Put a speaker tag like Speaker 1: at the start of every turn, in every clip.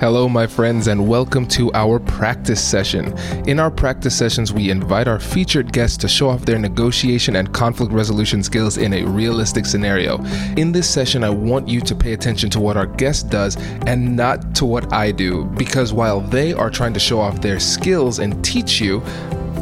Speaker 1: Hello, my friends, and welcome to our practice session. In our practice sessions, we invite our featured guests to show off their negotiation and conflict resolution skills in a realistic scenario. In this session, I want you to pay attention to what our guest does and not to what I do, because while they are trying to show off their skills and teach you,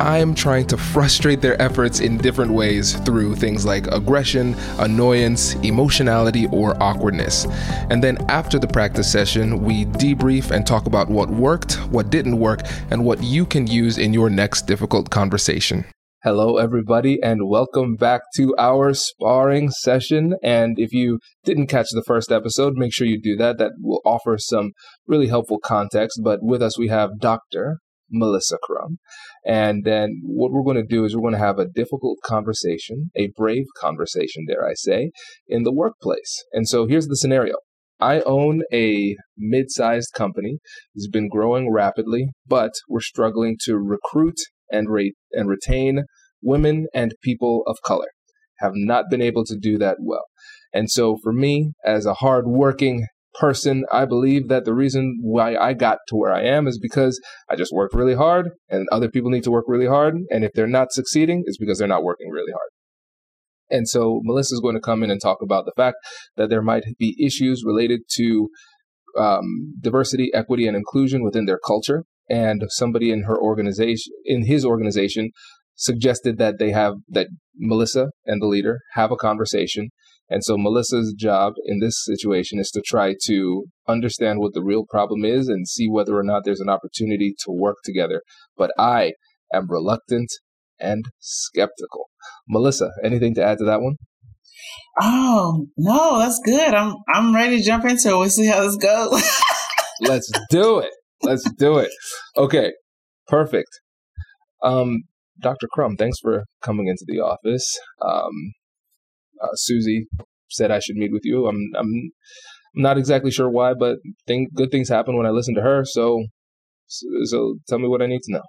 Speaker 1: I'm trying to frustrate their efforts in different ways through things like aggression, annoyance, emotionality, or awkwardness. And then after the practice session, we debrief and talk about what worked, what didn't work, and what you can use in your next difficult conversation. Hello, everybody, and welcome back to our sparring session. And if you didn't catch the first episode, make sure you do that. That will offer some really helpful context. But with us, we have Dr. Melissa Crum. And then what we're going to do is we're going to have a difficult conversation, a brave conversation, dare I say, in the workplace. And so here's the scenario. I own a mid sized company. It's been growing rapidly, but we're struggling to recruit and, rate and retain women and people of color. Have not been able to do that well. And so for me, as a hardworking person, I believe that the reason why I got to where I am is because I just worked really hard and other people need to work really hard. And if they're not succeeding, it's because they're not working really hard. And so Melissa is going to come in and talk about the fact that there might be issues related to um, diversity, equity, and inclusion within their culture. And somebody in her organization, in his organization, suggested that they have that Melissa and the leader have a conversation and so Melissa's job in this situation is to try to understand what the real problem is and see whether or not there's an opportunity to work together. But I am reluctant and skeptical. Melissa, anything to add to that one?
Speaker 2: Oh, no, that's good. I'm I'm ready to jump into it. We'll see how this goes.
Speaker 1: Let's do it. Let's do it. Okay. Perfect. Um, Dr. Crum, thanks for coming into the office. Um, uh, Susie said I should meet with you. I'm I'm not exactly sure why, but thing, good things happen when I listen to her. So, so, so tell me what I need to know.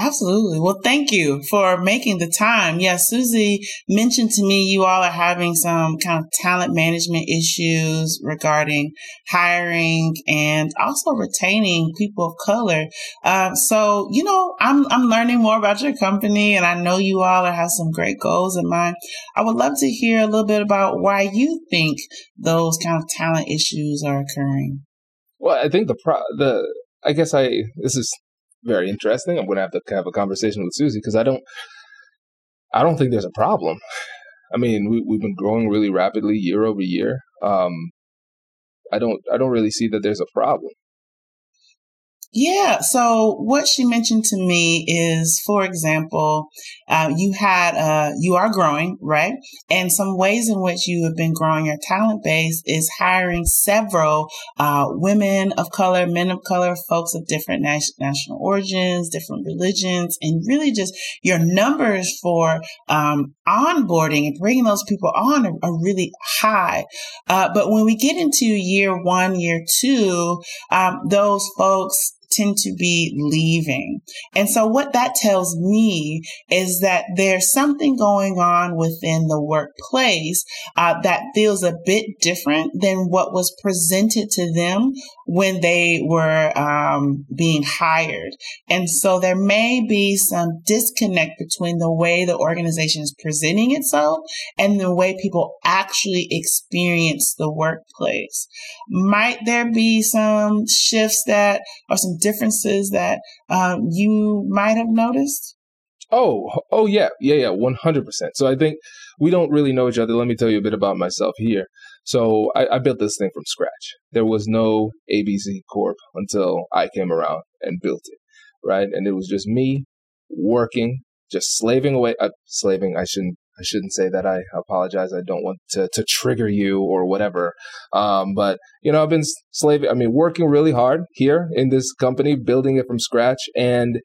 Speaker 2: Absolutely. Well, thank you for making the time. Yes, Susie mentioned to me you all are having some kind of talent management issues regarding hiring and also retaining people of color. Uh, so, you know, I'm, I'm learning more about your company and I know you all have some great goals in mind. I would love to hear a little bit about why you think those kind of talent issues are occurring.
Speaker 1: Well, I think the pro, the, I guess I, this is very interesting. I'm going to have to have a conversation with Susie because I don't, I don't think there's a problem. I mean, we, we've been growing really rapidly year over year. Um, I don't, I don't really see that there's a problem.
Speaker 2: Yeah. So what she mentioned to me is, for example, uh, you had, uh, you are growing, right? And some ways in which you have been growing your talent base is hiring several, uh, women of color, men of color, folks of different national origins, different religions, and really just your numbers for, um, onboarding and bringing those people on are, are really high. Uh, but when we get into year one, year two, um, those folks tend to be leaving. And so what that tells me is that there's something going on within the workplace uh, that feels a bit different than what was presented to them when they were um, being hired. And so there may be some disconnect between the way the organization is presenting itself and the way people actually experience the workplace. Might there be some shifts that or some differences that um, you might have noticed?
Speaker 1: Oh, oh yeah, yeah, yeah, one hundred percent. So I think we don't really know each other. Let me tell you a bit about myself here. So I, I, built this thing from scratch. There was no ABC Corp until I came around and built it, right? And it was just me working, just slaving away. Uh, slaving. I shouldn't. I shouldn't say that. I apologize. I don't want to to trigger you or whatever. Um, but you know, I've been slaving. I mean, working really hard here in this company, building it from scratch, and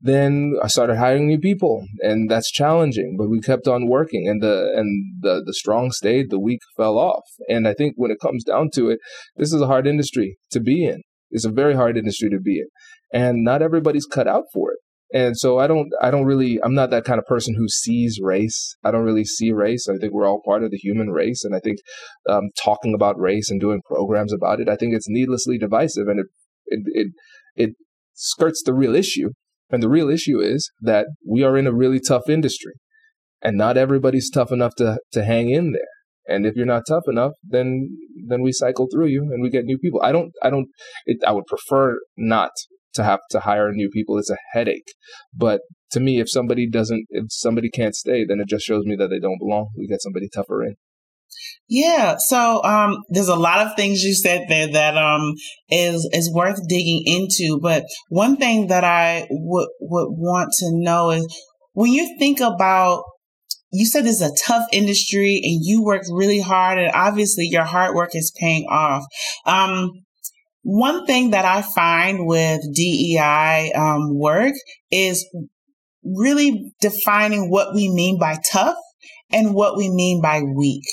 Speaker 1: then I started hiring new people, and that's challenging. But we kept on working, and the and the the strong stayed, the weak fell off. And I think when it comes down to it, this is a hard industry to be in. It's a very hard industry to be in, and not everybody's cut out for it. And so I don't, I don't really, I'm not that kind of person who sees race. I don't really see race. I think we're all part of the human race. And I think um, talking about race and doing programs about it, I think it's needlessly divisive and it, it, it, it skirts the real issue. And the real issue is that we are in a really tough industry and not everybody's tough enough to, to hang in there. And if you're not tough enough, then then we cycle through you and we get new people. I don't I don't it, I would prefer not to have to hire new people. It's a headache. But to me, if somebody doesn't, if somebody can't stay, then it just shows me that they don't belong. We get somebody tougher in.
Speaker 2: Yeah. So, um, there's a lot of things you said there that, um, is, is worth digging into. But one thing that I would, would want to know is when you think about you said this is a tough industry and you worked really hard and obviously your hard work is paying off. Um, one thing that I find with DEI um, work is really defining what we mean by tough and what we mean by weak.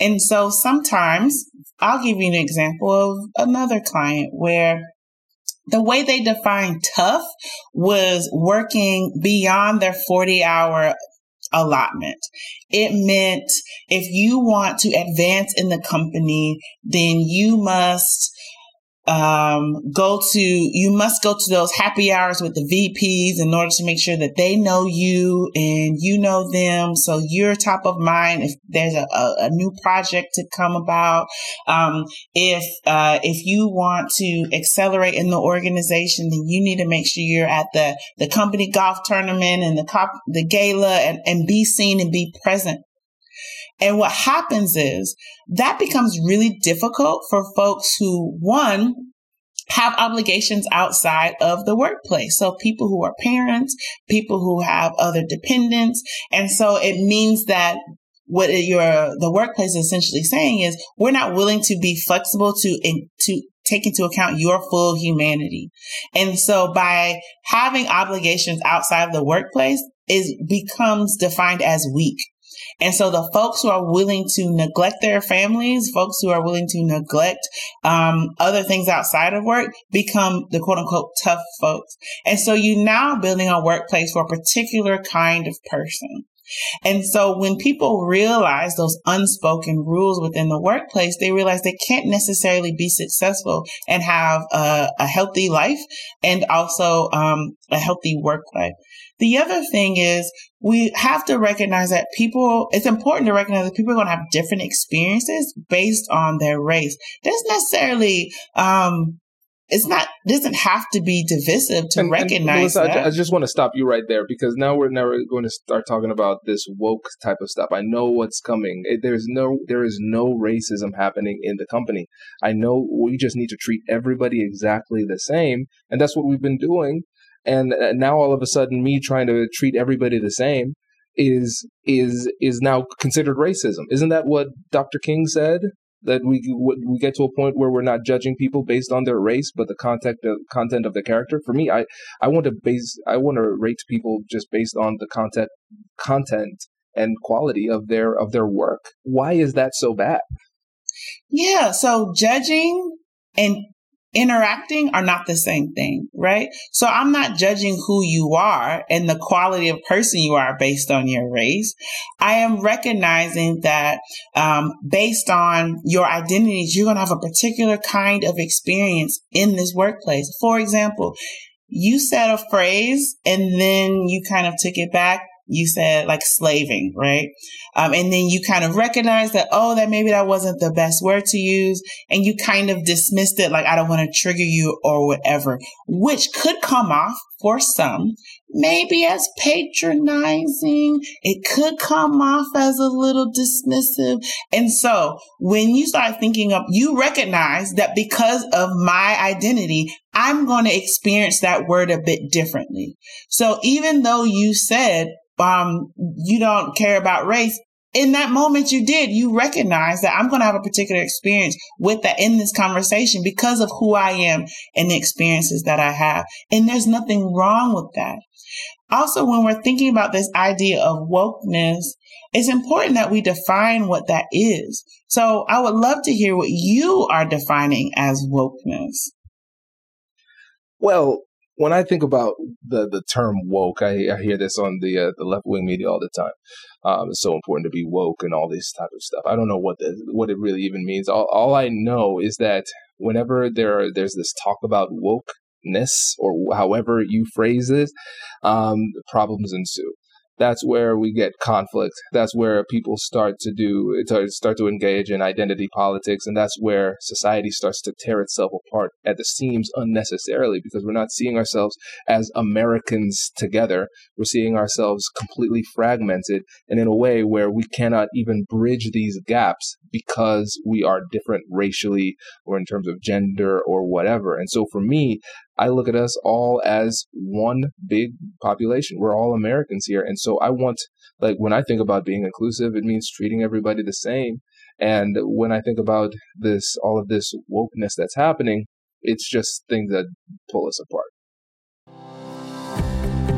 Speaker 2: And so sometimes I'll give you an example of another client where the way they defined tough was working beyond their 40 hour allotment. It meant if you want to advance in the company, then you must um, go to, you must go to those happy hours with the VPs in order to make sure that they know you and you know them. So you're top of mind if there's a, a, a new project to come about. Um, if, uh, if you want to accelerate in the organization, then you need to make sure you're at the, the company golf tournament and the cop, the gala and, and be seen and be present and what happens is that becomes really difficult for folks who, one, have obligations outside of the workplace. So people who are parents, people who have other dependents. And so it means that what your, the workplace is essentially saying is we're not willing to be flexible to, in, to take into account your full humanity. And so by having obligations outside of the workplace is becomes defined as weak. And so the folks who are willing to neglect their families, folks who are willing to neglect um, other things outside of work become the quote unquote tough folks. And so you now building a workplace for a particular kind of person. And so when people realize those unspoken rules within the workplace, they realize they can't necessarily be successful and have a, a healthy life and also um, a healthy work life. The other thing is we have to recognize that people, it's important to recognize that people are going to have different experiences based on their race. There's necessarily, um, it's not doesn't have to be divisive to and, recognize and
Speaker 1: Melissa, I, I, just want to stop you right there because now we're never going to start talking about this woke type of stuff. I know what's coming. It, there's no there is no racism happening in the company. I know we just need to treat everybody exactly the same, and that's what we've been doing. And uh, now all of a sudden, me trying to treat everybody the same is is is now considered racism. Isn't that what Dr. King said? that we we get to a point where we're not judging people based on their race, but the content of, content of the character. For me, I I want to base I want to rate people just based on the content content and quality of their of their work. Why is that so bad?
Speaker 2: Yeah, so judging and interacting are not the same thing, right? So I'm not judging who you are and the quality of person you are based on your race. I am recognizing that um, based on your identities, you're going to have a particular kind of experience in this workplace. For example, you said a phrase and then you kind of took it back you said like slaving, right? Um, and then you kind of recognize that, oh, that maybe that wasn't the best word to use. And you kind of dismissed it like, I don't want to trigger you or whatever, which could come off for some, maybe as patronizing. It could come off as a little dismissive. And so when you start thinking of, you recognize that because of my identity, I'm going to experience that word a bit differently. So even though you said, um, you don't care about race. In that moment you did, you recognize that I'm going to have a particular experience with that in this conversation because of who I am and the experiences that I have. And there's nothing wrong with that. also when we're thinking about this idea of wokeness, it's important that we define what that is. So I would love to hear what you are defining as wokeness.
Speaker 1: Well, when I think about the the term woke, I, I hear this on the uh, the left wing media all the time. Um, it's so important to be woke and all this type of stuff. I don't know what the what it really even means. All, all I know is that whenever there are, there's this talk about wokeness or however you phrase this, um, problems ensue that's where we get conflict. That's where people start to do start to engage in identity politics, and that's where society starts to tear itself apart at the seams unnecessarily because we're not seeing ourselves as Americans together. We're seeing ourselves completely fragmented, and in a way where we cannot even bridge these gaps because we are different racially or in terms of gender or whatever. And so for me, I look at us all as one big population. We're all Americans here. And so I want, like, when I think about being inclusive, it means treating everybody the same. And when I think about this, all of this wokeness that's happening, it's just things that pull us apart.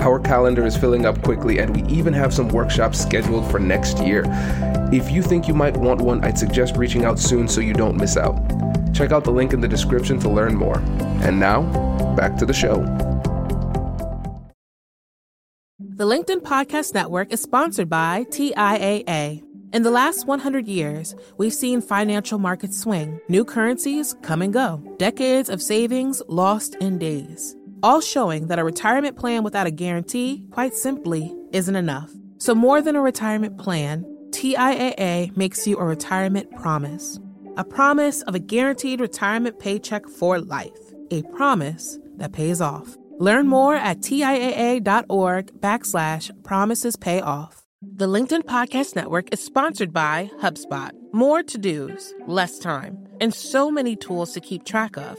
Speaker 1: Our calendar is filling up quickly, and we even have some workshops scheduled for next year. If you think you might want one, I'd suggest reaching out soon so you don't miss out. Check out the link in the description to learn more. And now, back to the show.
Speaker 3: The LinkedIn Podcast Network is sponsored by TIAA. In the last 100 years, we've seen financial markets swing, new currencies come and go, decades of savings lost in days, all showing that a retirement plan without a guarantee, quite simply, isn't enough. So, more than a retirement plan, TIAA makes you a retirement promise a promise of a guaranteed retirement paycheck for life, a promise that pays off. Learn more at TIAA.org backslash promises pay off. The LinkedIn Podcast Network is sponsored by HubSpot. More to dos, less time, and so many tools to keep track of.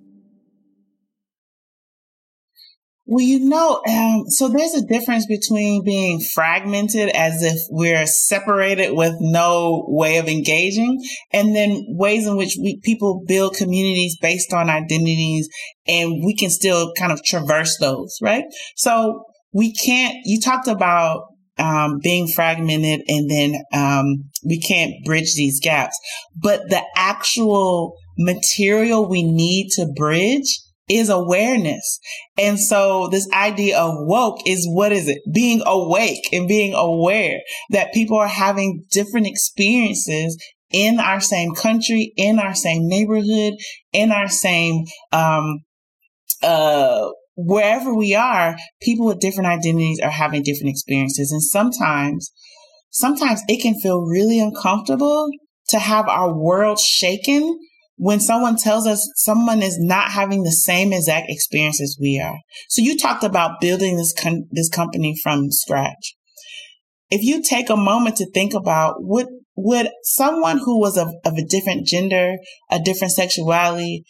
Speaker 2: Well, you know, um, so there's a difference between being fragmented as if we're separated with no way of engaging, and then ways in which we, people build communities based on identities, and we can still kind of traverse those, right? So we can't. You talked about um, being fragmented, and then um, we can't bridge these gaps, but the actual material we need to bridge is awareness. And so this idea of woke is what is it? Being awake and being aware that people are having different experiences in our same country, in our same neighborhood, in our same, um, uh, wherever we are, people with different identities are having different experiences. And sometimes, sometimes it can feel really uncomfortable to have our world shaken when someone tells us someone is not having the same exact experience as we are. So you talked about building this con- this company from scratch. If you take a moment to think about would would someone who was of, of a different gender, a different sexuality,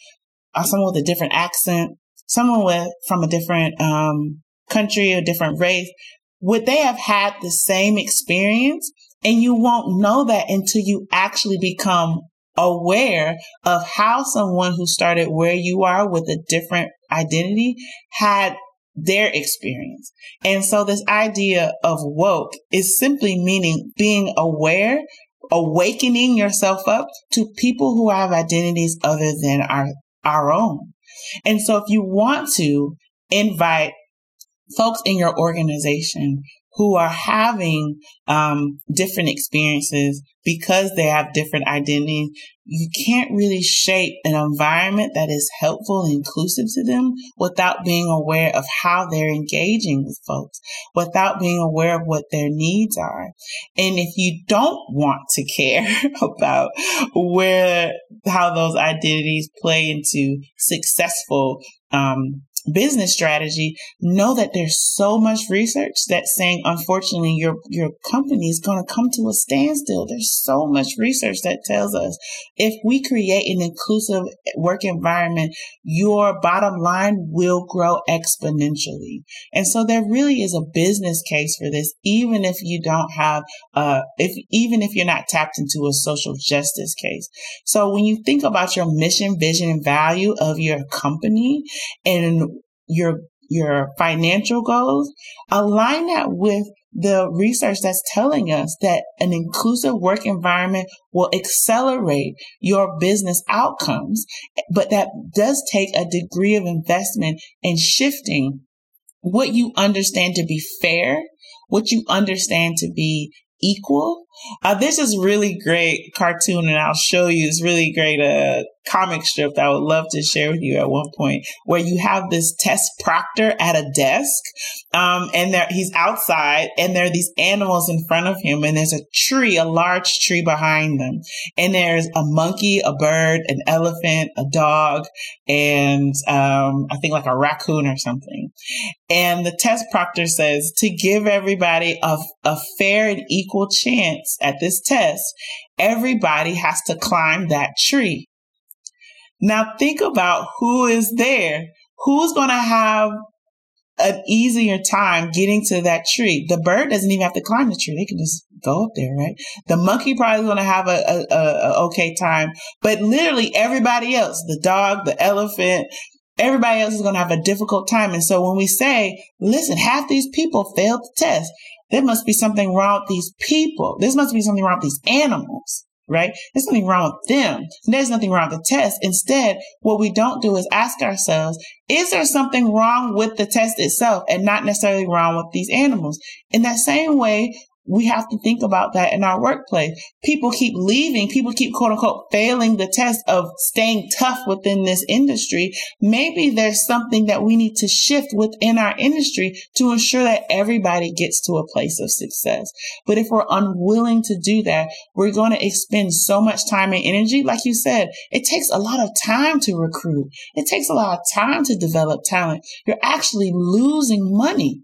Speaker 2: or someone with a different accent, someone with from a different um, country or different race, would they have had the same experience? And you won't know that until you actually become aware of how someone who started where you are with a different identity had their experience. And so this idea of woke is simply meaning being aware, awakening yourself up to people who have identities other than our, our own. And so if you want to invite folks in your organization who are having um, different experiences because they have different identities, you can't really shape an environment that is helpful and inclusive to them without being aware of how they're engaging with folks, without being aware of what their needs are. And if you don't want to care about where, how those identities play into successful um, business strategy, know that there's so much research that's saying, unfortunately, your, your company is going to come to a standstill. There's so much research that tells us if we create an inclusive work environment, your bottom line will grow exponentially. And so there really is a business case for this, even if you don't have, uh, if, even if you're not tapped into a social justice case. So when you think about your mission, vision, and value of your company and your your financial goals, align that with the research that's telling us that an inclusive work environment will accelerate your business outcomes. But that does take a degree of investment in shifting what you understand to be fair, what you understand to be equal. Uh, this is really great cartoon and I'll show you. It's really great uh, comic strip that I would love to share with you at one point where you have this test proctor at a desk. Um, and there, he's outside and there are these animals in front of him and there's a tree, a large tree behind them. And there's a monkey, a bird, an elephant, a dog, and, um, I think like a raccoon or something. And the test proctor says to give everybody a, a fair and equal chance at this test, everybody has to climb that tree. Now think about who is there. Who's going to have an easier time getting to that tree? The bird doesn't even have to climb the tree. They can just go up there, right? The monkey probably is going to have a, a, a, okay time, but literally everybody else, the dog, the elephant, everybody else is going to have a difficult time. And so when we say, listen, half these people failed the test, there must be something wrong with these people. There must be something wrong with these animals right? There's nothing wrong with them. There's nothing wrong with the test. Instead, what we don't do is ask ourselves, is there something wrong with the test itself and not necessarily wrong with these animals? In that same way, we have to think about that in our workplace. People keep leaving. People keep quote unquote failing the test of staying tough within this industry. Maybe there's something that we need to shift within our industry to ensure that everybody gets to a place of success. But if we're unwilling to do that, we're going to expend so much time and energy. Like you said, it takes a lot of time to recruit. It takes a lot of time to develop talent. You're actually losing money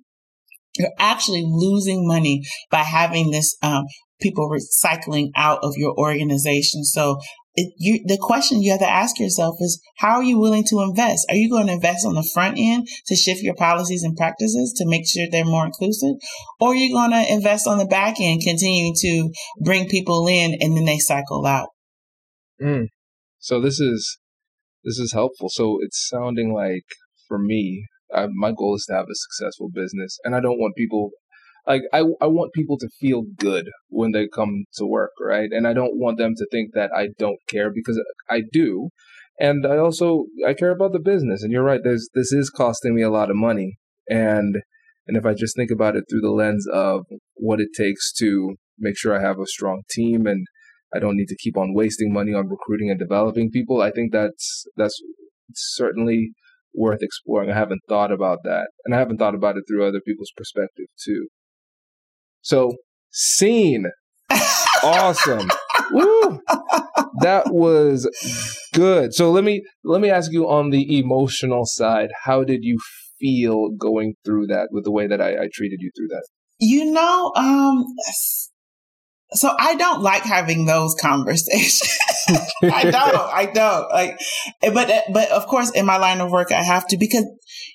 Speaker 2: you're actually losing money by having this um, people recycling out of your organization. So it, you, the question you have to ask yourself is, how are you willing to invest? Are you going to invest on the front end to shift your policies and practices to make sure they're more inclusive? Or are you going to invest on the back end, continuing to bring people in and then they cycle out?
Speaker 1: Mm. So this is, this is helpful. So it's sounding like for me, I, my goal is to have a successful business, and I don't want people like I, I want people to feel good when they come to work, right? And I don't want them to think that I don't care because I do. And I also I care about the business. And you're right, there's this is costing me a lot of money. And and if I just think about it through the lens of what it takes to make sure I have a strong team and I don't need to keep on wasting money on recruiting and developing people, I think that's that's certainly worth exploring. I haven't thought about that. And I haven't thought about it through other people's perspective too. So, scene. awesome. Woo! That was good. So let me let me ask you on the emotional side, how did you feel going through that with the way that I, I treated you through that?
Speaker 2: You know, um so I don't like having those conversations. I don't. I don't. Like, eh, but eh, but of course, in my line of work, I have to because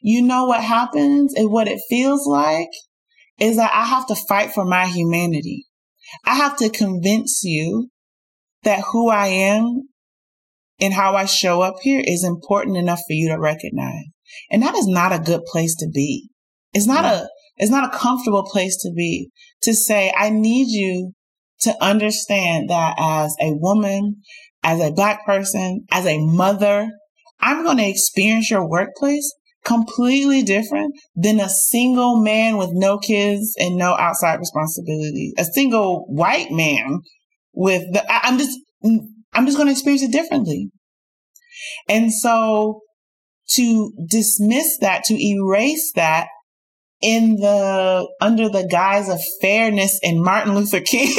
Speaker 2: you know what happens and what it feels like is that I have to fight for my humanity. I have to convince you that who I am and how I show up here is important enough for you to recognize. And that is not a good place to be. It's not a, it's not a comfortable place to be to say, I need you to understand that as a woman, as a black person, as a mother, I'm going to experience your workplace completely different than a single man with no kids and no outside responsibilities. A single white man with the, I'm just, I'm just going to experience it differently. And so to dismiss that, to erase that in the, under the guise of fairness and Martin Luther King.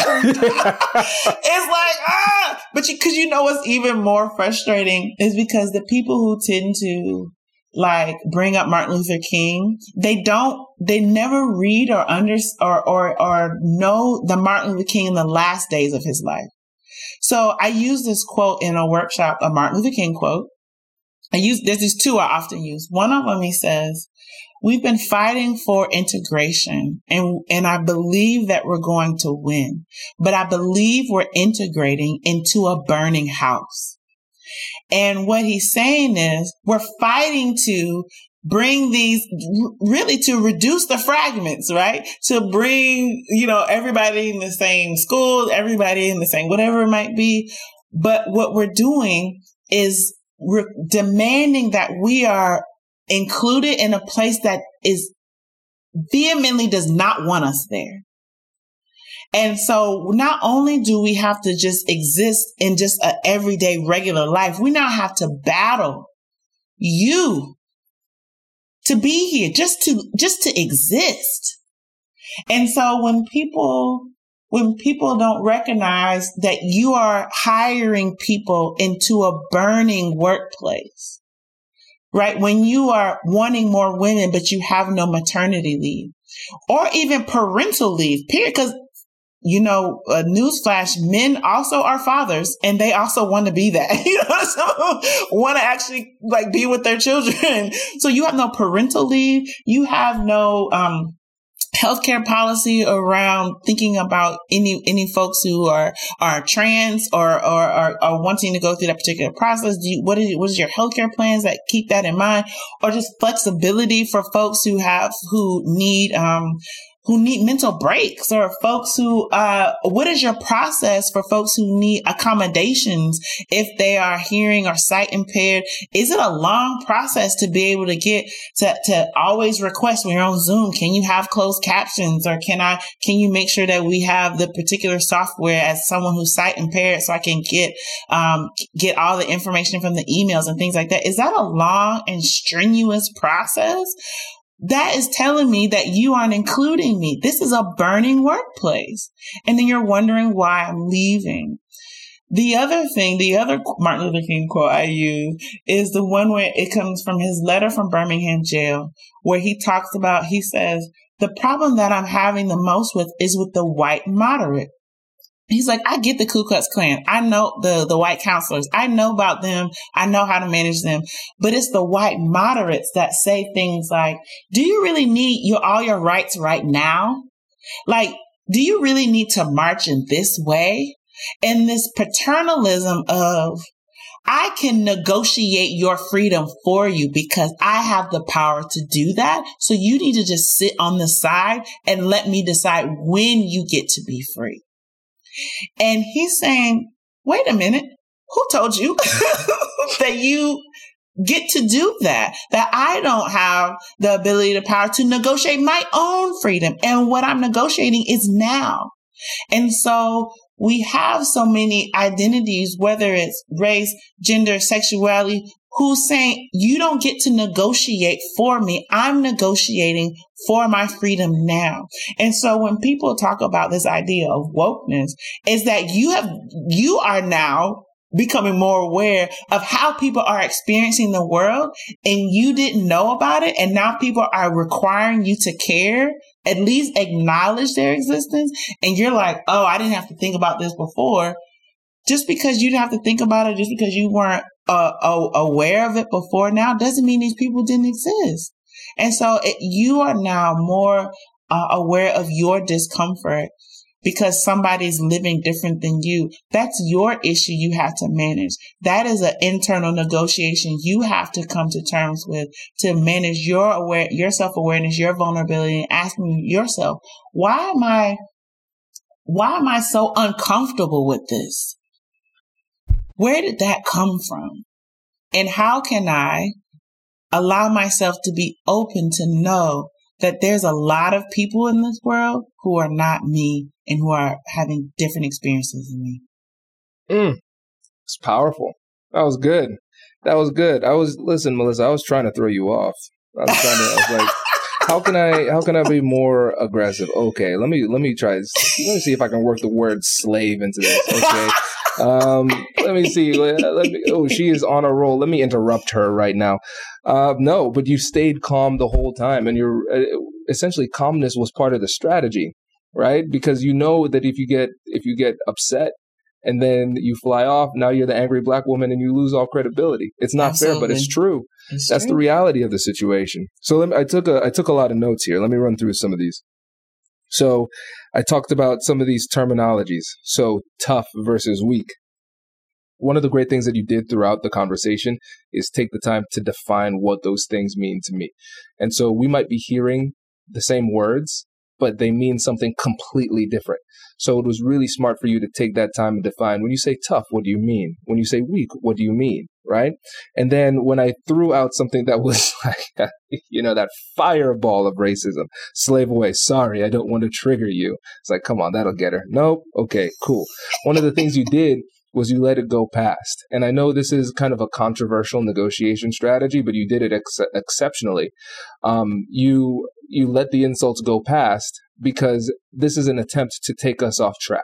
Speaker 2: it's like, ah, but you, cause you know what's even more frustrating is because the people who tend to like bring up Martin Luther King, they don't, they never read or under or, or, or know the Martin Luther King in the last days of his life. So I use this quote in a workshop, a Martin Luther King quote. I use, there's these two I often use. One of them, he says, we've been fighting for integration and, and I believe that we're going to win, but I believe we're integrating into a burning house. And what he's saying is we're fighting to bring these really to reduce the fragments, right? To bring, you know, everybody in the same school, everybody in the same, whatever it might be. But what we're doing is we're demanding that we are included in a place that is vehemently does not want us there. And so not only do we have to just exist in just an everyday regular life, we now have to battle you to be here, just to, just to exist. And so when people, when people don't recognize that you are hiring people into a burning workplace, right? When you are wanting more women, but you have no maternity leave or even parental leave, period. Cause you know, a newsflash, men also are fathers and they also want to be that, you know, so want to actually like be with their children. So you have no parental leave. You have no, um, healthcare policy around thinking about any any folks who are are trans or or are, are wanting to go through that particular process? Do you what is what is your healthcare plans that keep that in mind? Or just flexibility for folks who have who need um who need mental breaks or folks who, uh, what is your process for folks who need accommodations if they are hearing or sight impaired? Is it a long process to be able to get to, to always request when you're on Zoom? Can you have closed captions or can I, can you make sure that we have the particular software as someone who's sight impaired so I can get, um, get all the information from the emails and things like that? Is that a long and strenuous process? That is telling me that you aren't including me. This is a burning workplace. And then you're wondering why I'm leaving. The other thing, the other Martin Luther King quote I use is the one where it comes from his letter from Birmingham jail, where he talks about, he says, the problem that I'm having the most with is with the white moderate. He's like, I get the Ku Klux Klan. I know the, the white counselors. I know about them. I know how to manage them. But it's the white moderates that say things like, do you really need your, all your rights right now? Like, do you really need to march in this way? And this paternalism of, I can negotiate your freedom for you because I have the power to do that. So you need to just sit on the side and let me decide when you get to be free. And he's saying, wait a minute, who told you that you get to do that? That I don't have the ability, the power to negotiate my own freedom. And what I'm negotiating is now. And so we have so many identities, whether it's race, gender, sexuality, who's saying, you don't get to negotiate for me. I'm negotiating for my freedom now. And so when people talk about this idea of wokeness is that you have, you are now becoming more aware of how people are experiencing the world and you didn't know about it. And now people are requiring you to care, at least acknowledge their existence. And you're like, Oh, I didn't have to think about this before. Just because you didn't have to think about it, just because you weren't uh, uh, aware of it before now doesn't mean these people didn't exist. And so it, you are now more uh, aware of your discomfort because somebody's living different than you. That's your issue you have to manage. That is an internal negotiation you have to come to terms with to manage your aware, your self-awareness, your vulnerability and asking yourself, why am I, why am I so uncomfortable with this? Where did that come from? And how can I allow myself to be open to know that there's a lot of people in this world who are not me and who are having different experiences than me.
Speaker 1: Mm, it's powerful. That was good. That was good. I was listen, Melissa. I was trying to throw you off. I was trying to. I was like, how can I? How can I be more aggressive? Okay, let me let me try. Let me see if I can work the word slave into this. Okay. Um, let me see. Let, let me, oh, she is on a roll. Let me interrupt her right now. Uh, no, but you stayed calm the whole time, and you're uh, essentially calmness was part of the strategy, right? Because you know that if you get if you get upset and then you fly off, now you're the angry black woman, and you lose all credibility. It's not Absolutely. fair, but it's true. It's That's true. the reality of the situation. So me, I took a I took a lot of notes here. Let me run through some of these. So I talked about some of these terminologies. So tough versus weak. One of the great things that you did throughout the conversation is take the time to define what those things mean to me. And so we might be hearing the same words, but they mean something completely different. So it was really smart for you to take that time and define when you say tough, what do you mean? When you say weak, what do you mean? Right. And then when I threw out something that was like, you know, that fireball of racism, slave away. Sorry, I don't want to trigger you. It's like, come on, that'll get her. Nope. Okay, cool. One of the things you did was you let it go past. And I know this is kind of a controversial negotiation strategy, but you did it ex- exceptionally. Um, you you let the insults go past because this is an attempt to take us off track,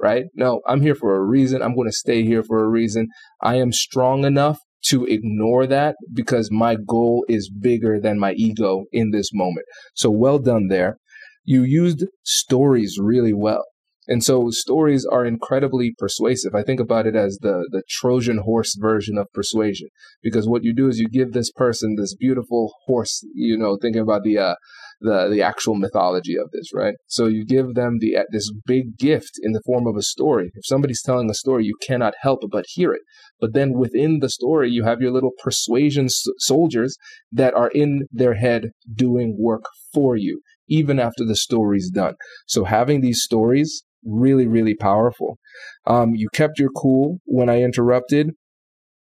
Speaker 1: right? No, I'm here for a reason. I'm going to stay here for a reason. I am strong enough to ignore that because my goal is bigger than my ego in this moment. So well done there. You used stories really well. And so stories are incredibly persuasive. I think about it as the, the Trojan horse version of persuasion, because what you do is you give this person this beautiful horse, you know, thinking about the, uh, the, the actual mythology of this, right? So you give them the, this big gift in the form of a story. If somebody's telling a story, you cannot help but hear it. But then within the story, you have your little persuasion s- soldiers that are in their head doing work for you even after the story's done. So having these stories really, really powerful. Um, you kept your cool when I interrupted.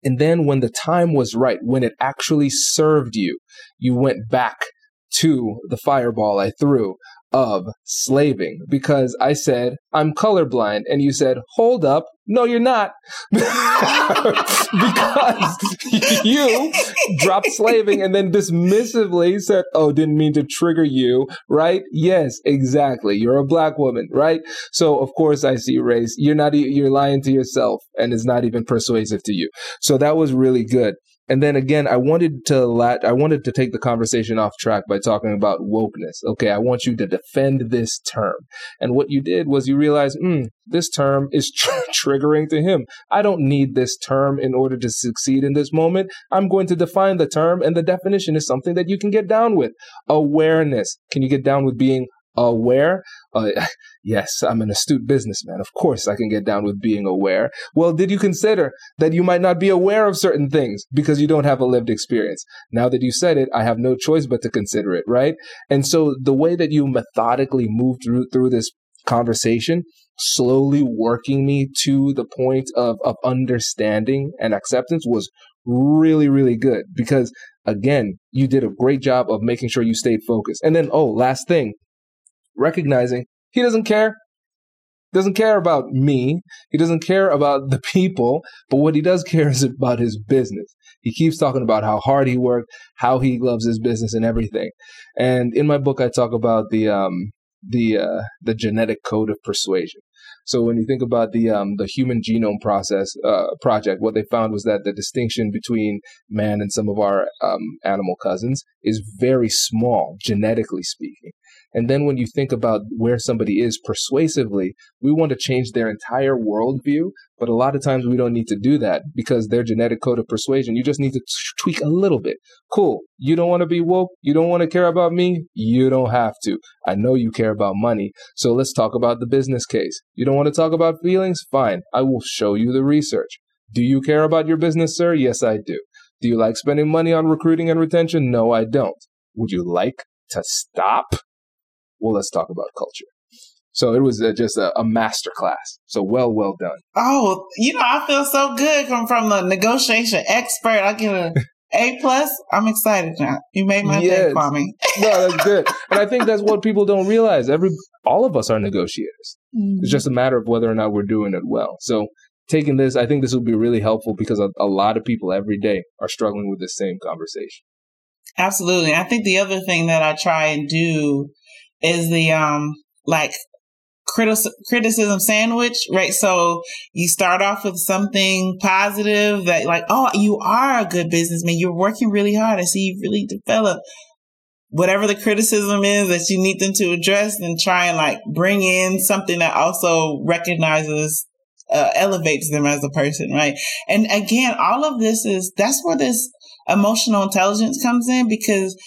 Speaker 1: And then when the time was right, when it actually served you, you went back to the fireball I threw of slaving because I said, I'm colorblind. And you said, hold up. No, you're not. because you dropped slaving and then dismissively said, Oh, didn't mean to trigger you, right? Yes, exactly. You're a black woman, right? So of course I see race. You're not, you're lying to yourself and it's not even persuasive to you. So that was really good. And then again, I wanted to lat- I wanted to take the conversation off track by talking about wokeness. Okay, I want you to defend this term. And what you did was you realized, hmm, this term is tr- triggering to him. I don't need this term in order to succeed in this moment. I'm going to define the term, and the definition is something that you can get down with. Awareness. Can you get down with being aware? Uh, yes, I'm an astute businessman. Of course, I can get down with being aware. Well, did you consider that you might not be aware of certain things because you don't have a lived experience? Now that you said it, I have no choice but to consider it, right? And so the way that you methodically moved through, through this conversation, slowly working me to the point of, of understanding and acceptance was really, really good because again, you did a great job of making sure you stayed focused. And then, oh, last thing, recognizing he doesn't care. Doesn't care about me. He doesn't care about the people. But what he does care is about his business. He keeps talking about how hard he worked, how he loves his business, and everything. And in my book, I talk about the um, the uh, the genetic code of persuasion. So when you think about the um, the human genome process uh, project, what they found was that the distinction between man and some of our um, animal cousins is very small, genetically speaking. And then when you think about where somebody is persuasively, we want to change their entire worldview. But a lot of times we don't need to do that because their genetic code of persuasion, you just need to tweak a little bit. Cool. You don't want to be woke. You don't want to care about me. You don't have to. I know you care about money. So let's talk about the business case. You don't want to talk about feelings? Fine. I will show you the research. Do you care about your business, sir? Yes, I do. Do you like spending money on recruiting and retention? No, I don't. Would you like to stop? Well, let's talk about culture. So it was just a, a master class. So well, well done.
Speaker 2: Oh, you know, I feel so good coming from the negotiation expert. I get a A plus. I'm excited now. You made my yes. day, Kwame.
Speaker 1: no, that's good. And I think that's what people don't realize. Every all of us are negotiators. Mm-hmm. It's just a matter of whether or not we're doing it well. So taking this, I think this will be really helpful because a, a lot of people every day are struggling with the same conversation.
Speaker 2: Absolutely. I think the other thing that I try and do is the um like criticism sandwich, right? So you start off with something positive that like, oh, you are a good businessman. You're working really hard. I see you really develop whatever the criticism is that you need them to address and try and like bring in something that also recognizes uh, elevates them as a person, right? And again, all of this is that's where this emotional intelligence comes in because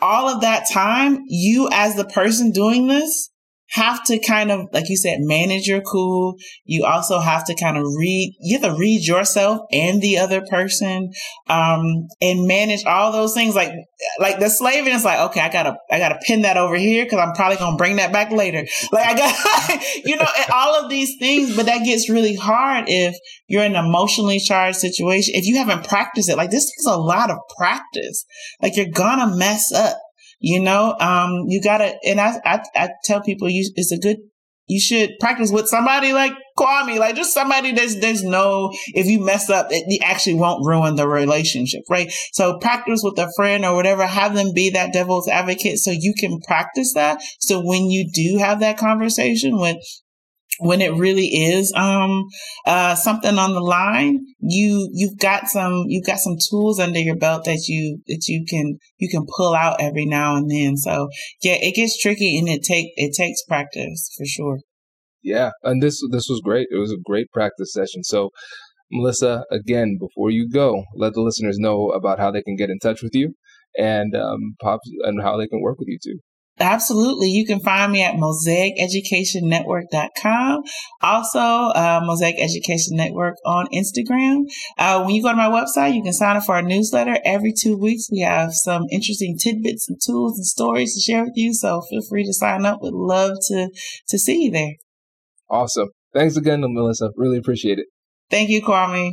Speaker 2: all of that time, you as the person doing this have to kind of, like you said, manage your cool. You also have to kind of read, you have to read yourself and the other person, um, and manage all those things. Like, like the slaving is like, okay, I gotta, I gotta pin that over here because I'm probably gonna bring that back later. Like I got, you know, all of these things, but that gets really hard if you're in an emotionally charged situation. If you haven't practiced it, like this takes a lot of practice. Like you're gonna mess up. You know, um, you gotta, and I, I, I tell people you, it's a good, you should practice with somebody like Kwame, like just somebody that's, there's no, if you mess up, it actually won't ruin the relationship, right? So practice with a friend or whatever, have them be that devil's advocate so you can practice that. So when you do have that conversation with when it really is um uh something on the line you you've got some you've got some tools under your belt that you that you can you can pull out every now and then. So yeah it gets tricky and it take it takes practice for sure.
Speaker 1: Yeah and this this was great. It was a great practice session. So melissa again before you go let the listeners know about how they can get in touch with you and um pop and how they can work with you too
Speaker 2: Absolutely. You can find me at mosaiceducationnetwork.com. Also, uh, Mosaic Education Network on Instagram. Uh, when you go to my website, you can sign up for our newsletter. Every two weeks, we have some interesting tidbits and tools and stories to share with you. So feel free to sign up. Would love to, to see you there.
Speaker 1: Awesome. Thanks again, Melissa. Really appreciate it.
Speaker 2: Thank you, Kwame.